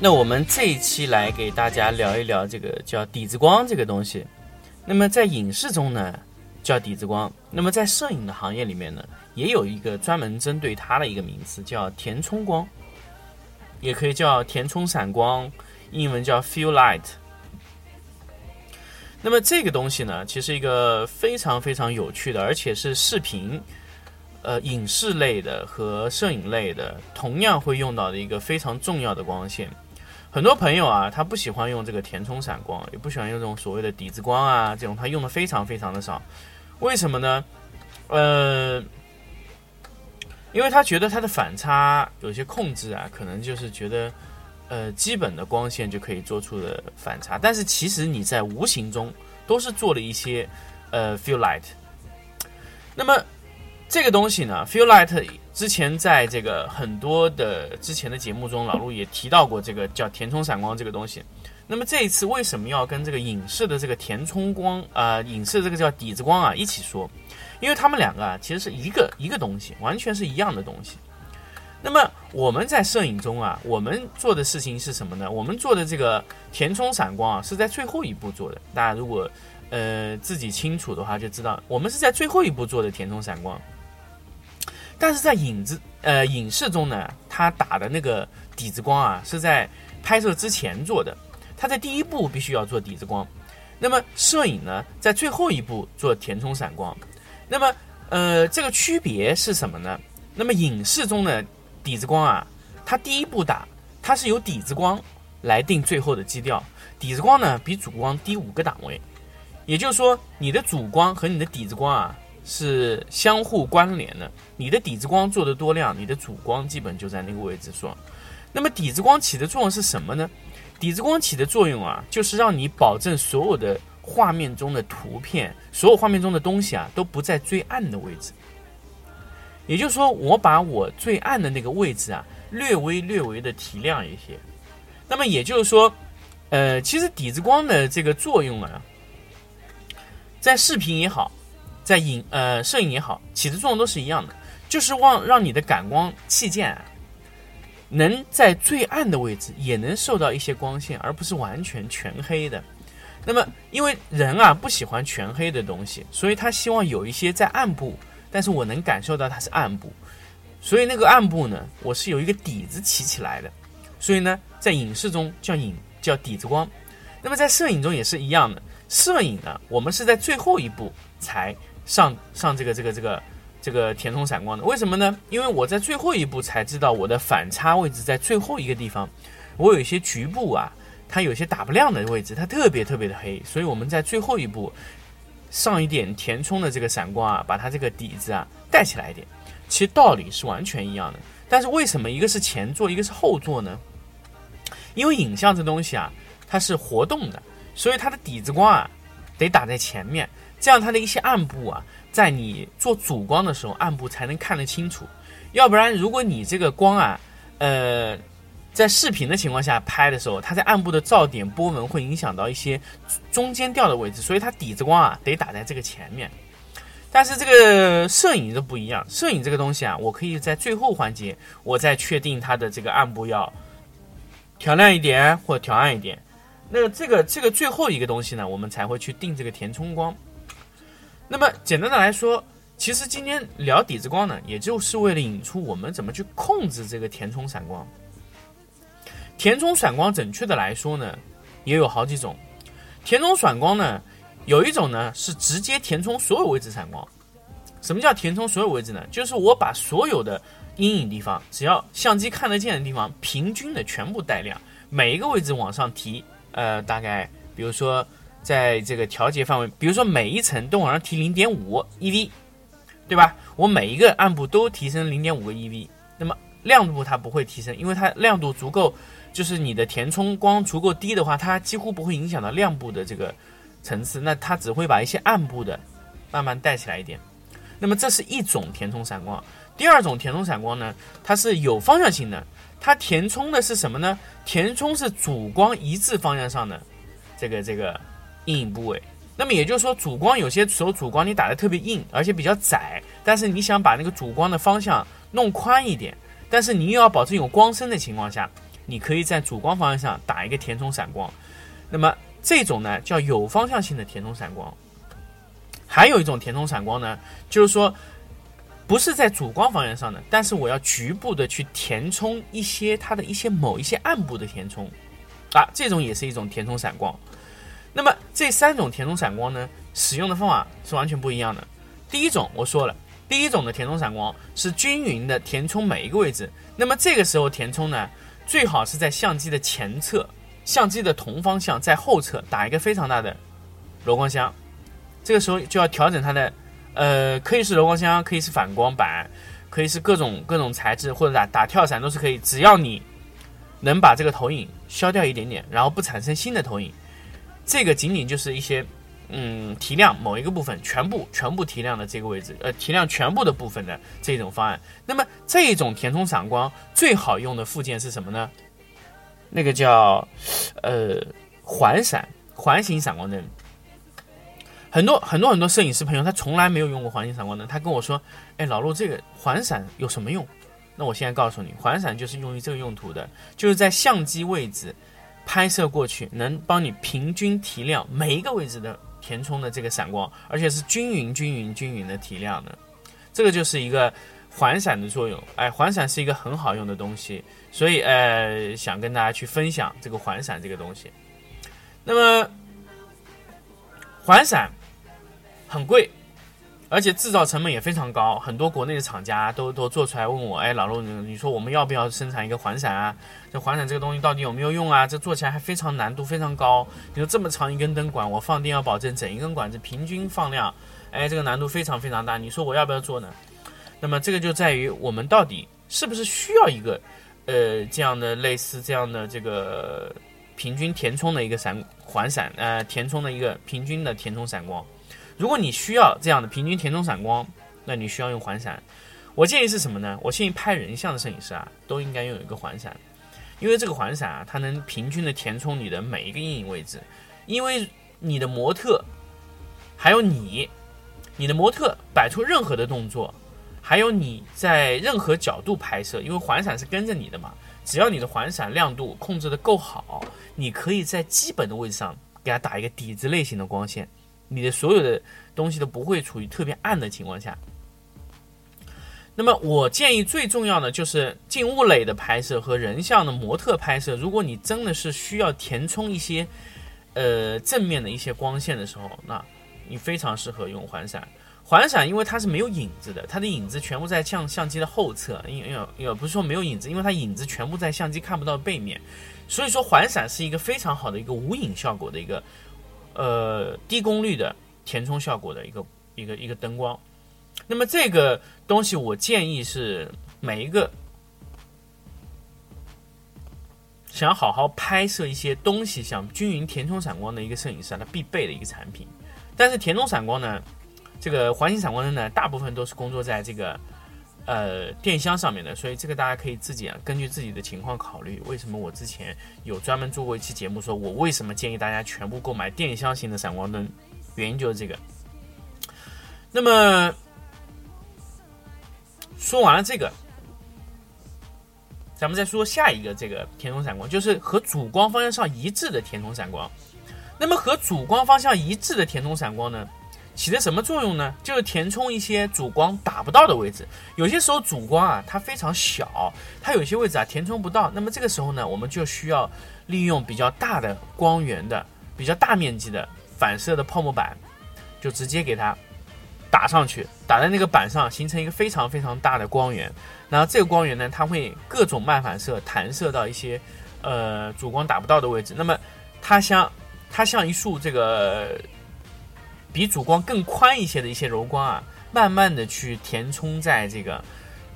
那我们这一期来给大家聊一聊这个叫底子光这个东西。那么在影视中呢，叫底子光；那么在摄影的行业里面呢，也有一个专门针对它的一个名词，叫填充光，也可以叫填充闪光，英文叫 fill light。那么这个东西呢，其实一个非常非常有趣的，而且是视频、呃影视类的和摄影类的同样会用到的一个非常重要的光线。很多朋友啊，他不喜欢用这个填充闪光，也不喜欢用这种所谓的底子光啊，这种他用的非常非常的少。为什么呢？呃，因为他觉得他的反差有些控制啊，可能就是觉得呃基本的光线就可以做出的反差，但是其实你在无形中都是做了一些呃 fill light。那么这个东西呢，fill light 之前在这个很多的之前的节目中，老陆也提到过这个叫填充闪光这个东西。那么这一次为什么要跟这个影视的这个填充光啊、呃，影视这个叫底子光啊一起说？因为他们两个啊其实是一个一个东西，完全是一样的东西。那么我们在摄影中啊，我们做的事情是什么呢？我们做的这个填充闪光啊，是在最后一步做的。大家如果呃自己清楚的话，就知道我们是在最后一步做的填充闪光。但是在影子呃影视中呢，它打的那个底子光啊，是在拍摄之前做的。它在第一步必须要做底子光，那么摄影呢，在最后一步做填充闪光。那么呃，这个区别是什么呢？那么影视中的底子光啊，它第一步打，它是由底子光来定最后的基调。底子光呢，比主光低五个档位，也就是说，你的主光和你的底子光啊是相互关联的。你的底子光做的多亮，你的主光基本就在那个位置说。那么底子光起的作用是什么呢？底子光起的作用啊，就是让你保证所有的画面中的图片，所有画面中的东西啊，都不在最暗的位置。也就是说，我把我最暗的那个位置啊，略微略微的提亮一些。那么也就是说，呃，其实底子光的这个作用啊，在视频也好，在影呃摄影也好，起的作用都是一样的，就是望让你的感光器件啊。能在最暗的位置也能受到一些光线，而不是完全全黑的。那么，因为人啊不喜欢全黑的东西，所以他希望有一些在暗部，但是我能感受到它是暗部，所以那个暗部呢，我是有一个底子起起来的。所以呢，在影视中叫影叫底子光，那么在摄影中也是一样的。摄影呢，我们是在最后一步才上上这个这个这个。这个填充闪光的，为什么呢？因为我在最后一步才知道我的反差位置在最后一个地方，我有一些局部啊，它有些打不亮的位置，它特别特别的黑，所以我们在最后一步上一点填充的这个闪光啊，把它这个底子啊带起来一点。其实道理是完全一样的，但是为什么一个是前座，一个是后座呢？因为影像这东西啊，它是活动的，所以它的底子光啊得打在前面，这样它的一些暗部啊。在你做主光的时候，暗部才能看得清楚。要不然，如果你这个光啊，呃，在视频的情况下拍的时候，它在暗部的噪点波纹会影响到一些中间调的位置，所以它底子光啊得打在这个前面。但是这个摄影就不一样，摄影这个东西啊，我可以在最后环节，我再确定它的这个暗部要调亮一点或调暗一点。那这个这个最后一个东西呢，我们才会去定这个填充光。那么简单的来说，其实今天聊底子光呢，也就是为了引出我们怎么去控制这个填充闪光。填充闪光，准确的来说呢，也有好几种。填充闪光呢，有一种呢是直接填充所有位置闪光。什么叫填充所有位置呢？就是我把所有的阴影地方，只要相机看得见的地方，平均的全部带亮，每一个位置往上提，呃，大概比如说。在这个调节范围，比如说每一层都往上提零点五 eV，对吧？我每一个暗部都提升零点五个 eV，那么亮度它不会提升，因为它亮度足够，就是你的填充光足够低的话，它几乎不会影响到亮部的这个层次，那它只会把一些暗部的慢慢带起来一点。那么这是一种填充闪光。第二种填充闪光呢，它是有方向性的，它填充的是什么呢？填充是主光一致方向上的这个这个阴影部位。那么也就是说，主光有些时候主光你打的特别硬，而且比较窄，但是你想把那个主光的方向弄宽一点，但是你又要保证有光深的情况下，你可以在主光方向上打一个填充闪光。那么这种呢叫有方向性的填充闪光。还有一种填充闪光呢，就是说。不是在主光方向上的，但是我要局部的去填充一些它的一些某一些暗部的填充，啊，这种也是一种填充闪光。那么这三种填充闪光呢，使用的方法是完全不一样的。第一种我说了，第一种的填充闪光是均匀的填充每一个位置。那么这个时候填充呢，最好是在相机的前侧，相机的同方向在后侧打一个非常大的柔光箱。这个时候就要调整它的。呃，可以是柔光箱，可以是反光板，可以是各种各种材质，或者打打跳伞都是可以。只要你能把这个投影消掉一点点，然后不产生新的投影，这个仅仅就是一些嗯提亮某一个部分，全部全部提亮的这个位置，呃提亮全部的部分的这种方案。那么这种填充闪光最好用的附件是什么呢？那个叫呃环闪环形闪光灯。很多很多很多摄影师朋友，他从来没有用过环形闪光灯。他跟我说：“哎，老陆，这个环闪有什么用？”那我现在告诉你，环闪就是用于这个用途的，就是在相机位置拍摄过去，能帮你平均提亮每一个位置的填充的这个闪光，而且是均匀、均匀、均匀的提亮的。这个就是一个环闪的作用。哎，环闪是一个很好用的东西，所以呃，想跟大家去分享这个环闪这个东西。那么环闪。很贵，而且制造成本也非常高。很多国内的厂家都都做出来问我：“哎，老陆，你说我们要不要生产一个环闪啊？这环闪这个东西到底有没有用啊？这做起来还非常难度非常高。你说这么长一根灯管，我放电要保证整一根管子平均放亮，哎，这个难度非常非常大。你说我要不要做呢？那么这个就在于我们到底是不是需要一个呃这样的类似这样的这个平均填充的一个闪环闪呃填充的一个平均的填充闪光。如果你需要这样的平均填充闪光，那你需要用环闪。我建议是什么呢？我建议拍人像的摄影师啊，都应该拥有一个环闪，因为这个环闪啊，它能平均的填充你的每一个阴影位置。因为你的模特，还有你，你的模特摆出任何的动作，还有你在任何角度拍摄，因为环闪是跟着你的嘛。只要你的环闪亮度控制的够好，你可以在基本的位置上给它打一个底子类型的光线。你的所有的东西都不会处于特别暗的情况下。那么，我建议最重要的就是静物类的拍摄和人像的模特拍摄。如果你真的是需要填充一些呃正面的一些光线的时候，那你非常适合用环闪。环闪因为它是没有影子的，它的影子全部在相相机的后侧，因为也不是说没有影子，因为它影子全部在相机看不到背面，所以说环闪是一个非常好的一个无影效果的一个。呃，低功率的填充效果的一个一个一个灯光，那么这个东西我建议是每一个想好好拍摄一些东西、想均匀填充闪光的一个摄影师，他必备的一个产品。但是填充闪光呢，这个环形闪光灯呢，大部分都是工作在这个。呃，电箱上面的，所以这个大家可以自己啊，根据自己的情况考虑。为什么我之前有专门做过一期节目，说我为什么建议大家全部购买电箱型的闪光灯？原因就是这个。那么说完了这个，咱们再说下一个这个填充闪光，就是和主光方向上一致的填充闪光。那么和主光方向一致的填充闪光呢？起的什么作用呢？就是填充一些主光打不到的位置。有些时候主光啊，它非常小，它有些位置啊填充不到。那么这个时候呢，我们就需要利用比较大的光源的、比较大面积的反射的泡沫板，就直接给它打上去，打在那个板上，形成一个非常非常大的光源。然后这个光源呢，它会各种漫反射弹射到一些呃主光打不到的位置。那么它像它像一束这个。比主光更宽一些的一些柔光啊，慢慢的去填充在这个，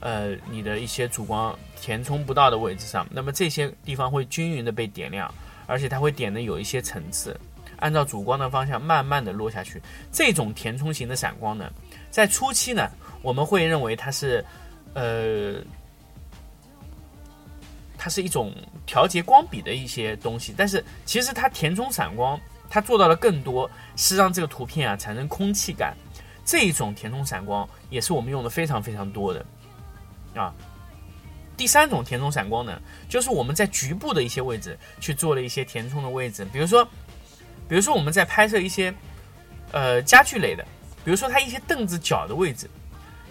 呃你的一些主光填充不到的位置上，那么这些地方会均匀的被点亮，而且它会点的有一些层次，按照主光的方向慢慢的落下去。这种填充型的闪光呢，在初期呢，我们会认为它是，呃，它是一种调节光比的一些东西，但是其实它填充闪光，它做到了更多，是让这个图片啊产生空气感。这一种填充闪光也是我们用的非常非常多的啊。第三种填充闪光呢，就是我们在局部的一些位置去做了一些填充的位置，比如说，比如说我们在拍摄一些呃家具类的，比如说它一些凳子脚的位置，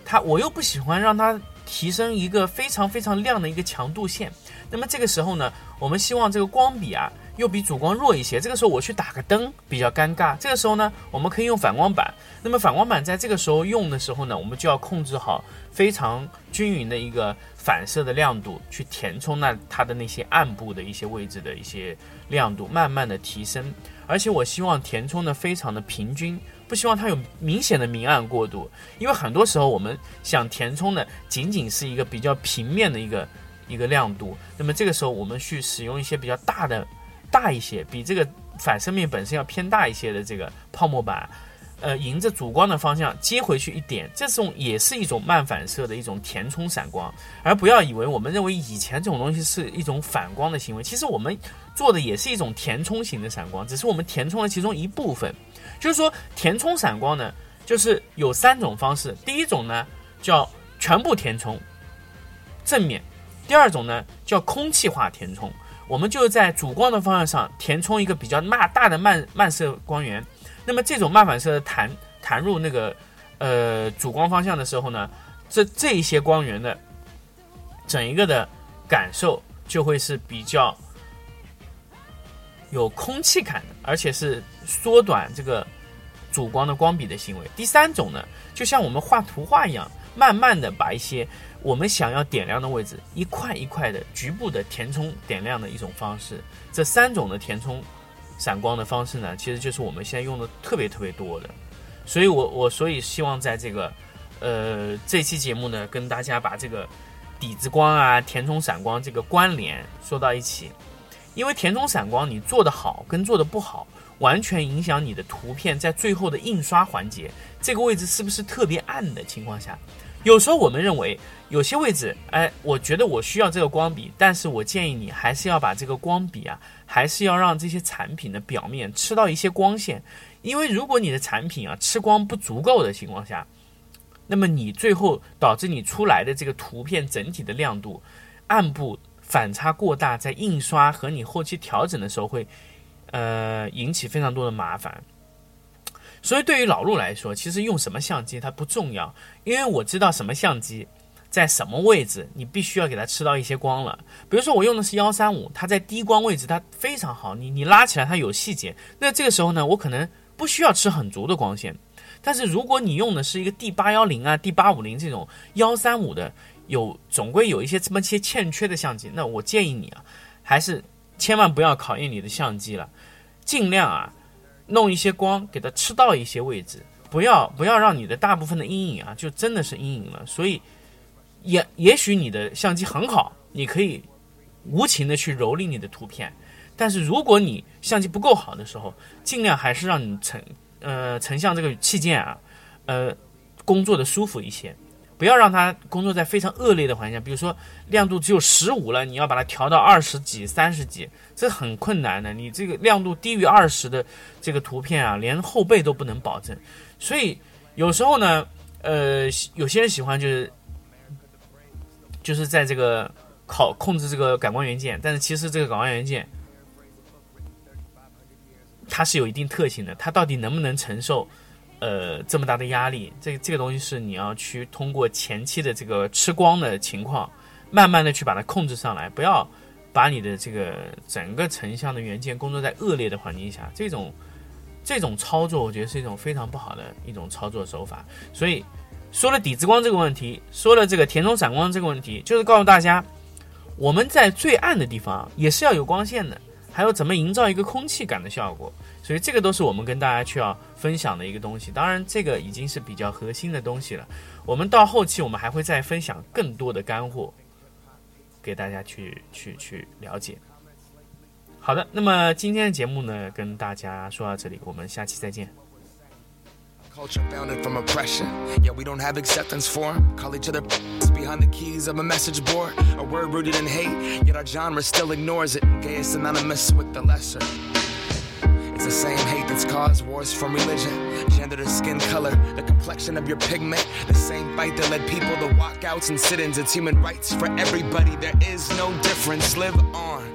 它我又不喜欢让它提升一个非常非常亮的一个强度线。那么这个时候呢，我们希望这个光笔啊又比主光弱一些。这个时候我去打个灯比较尴尬。这个时候呢，我们可以用反光板。那么反光板在这个时候用的时候呢，我们就要控制好非常均匀的一个反射的亮度，去填充那它的那些暗部的一些位置的一些亮度，慢慢的提升。而且我希望填充的非常的平均，不希望它有明显的明暗过渡。因为很多时候我们想填充的仅仅是一个比较平面的一个。一个亮度，那么这个时候我们去使用一些比较大的、大一些，比这个反射面本身要偏大一些的这个泡沫板，呃，迎着主光的方向接回去一点，这种也是一种慢反射的一种填充闪光，而不要以为我们认为以前这种东西是一种反光的行为，其实我们做的也是一种填充型的闪光，只是我们填充了其中一部分。就是说，填充闪光呢，就是有三种方式，第一种呢叫全部填充，正面。第二种呢叫空气化填充，我们就在主光的方向上填充一个比较慢大的慢慢射光源，那么这种慢反射的弹弹入那个呃主光方向的时候呢，这这一些光源的整一个的感受就会是比较有空气感的，而且是缩短这个主光的光比的行为。第三种呢，就像我们画图画一样，慢慢的把一些。我们想要点亮的位置，一块一块的局部的填充点亮的一种方式。这三种的填充闪光的方式呢，其实就是我们现在用的特别特别多的。所以我我所以希望在这个呃这期节目呢，跟大家把这个底子光啊、填充闪光这个关联说到一起。因为填充闪光你做的好跟做的不好，完全影响你的图片在最后的印刷环节这个位置是不是特别暗的情况下。有时候我们认为有些位置，哎，我觉得我需要这个光笔，但是我建议你还是要把这个光笔啊，还是要让这些产品的表面吃到一些光线，因为如果你的产品啊吃光不足够的情况下，那么你最后导致你出来的这个图片整体的亮度暗部反差过大，在印刷和你后期调整的时候会，呃，引起非常多的麻烦。所以对于老陆来说，其实用什么相机它不重要，因为我知道什么相机在什么位置，你必须要给它吃到一些光了。比如说我用的是幺三五，它在低光位置它非常好，你你拉起来它有细节。那这个时候呢，我可能不需要吃很足的光线。但是如果你用的是一个 D 八幺零啊、D 八五零这种幺三五的，有总归有一些这么些欠缺的相机，那我建议你啊，还是千万不要考验你的相机了，尽量啊。弄一些光给它吃到一些位置，不要不要让你的大部分的阴影啊，就真的是阴影了。所以，也也许你的相机很好，你可以无情的去蹂躏你的图片。但是如果你相机不够好的时候，尽量还是让你成呃成像这个器件啊，呃工作的舒服一些。不要让它工作在非常恶劣的环境下，比如说亮度只有十五了，你要把它调到二十几、三十几，这很困难的。你这个亮度低于二十的这个图片啊，连后背都不能保证。所以有时候呢，呃，有些人喜欢就是就是在这个考控制这个感光元件，但是其实这个感光元件它是有一定特性的，它到底能不能承受？呃，这么大的压力，这这个东西是你要去通过前期的这个吃光的情况，慢慢的去把它控制上来，不要把你的这个整个成像的元件工作在恶劣的环境下，这种这种操作，我觉得是一种非常不好的一种操作手法。所以说了底子光这个问题，说了这个填充闪光这个问题，就是告诉大家，我们在最暗的地方也是要有光线的，还有怎么营造一个空气感的效果。所以这个都是我们跟大家去要分享的一个东西。当然，这个已经是比较核心的东西了。我们到后期，我们还会再分享更多的干货，给大家去去去了解。好的，那么今天的节目呢，跟大家说到这里，我们下期再见。Culture founded from oppression. Yeah, we don't have acceptance for 'em. Call each other behind the keys of a message board. A word rooted in hate, yet our genre still ignores it. Gay is synonymous with the lesser. It's the same hate that's caused wars from religion, gender to skin color, the complexion of your pigment. The same fight that led people to walkouts and sit ins. It's human rights for everybody. There is no difference. Live on.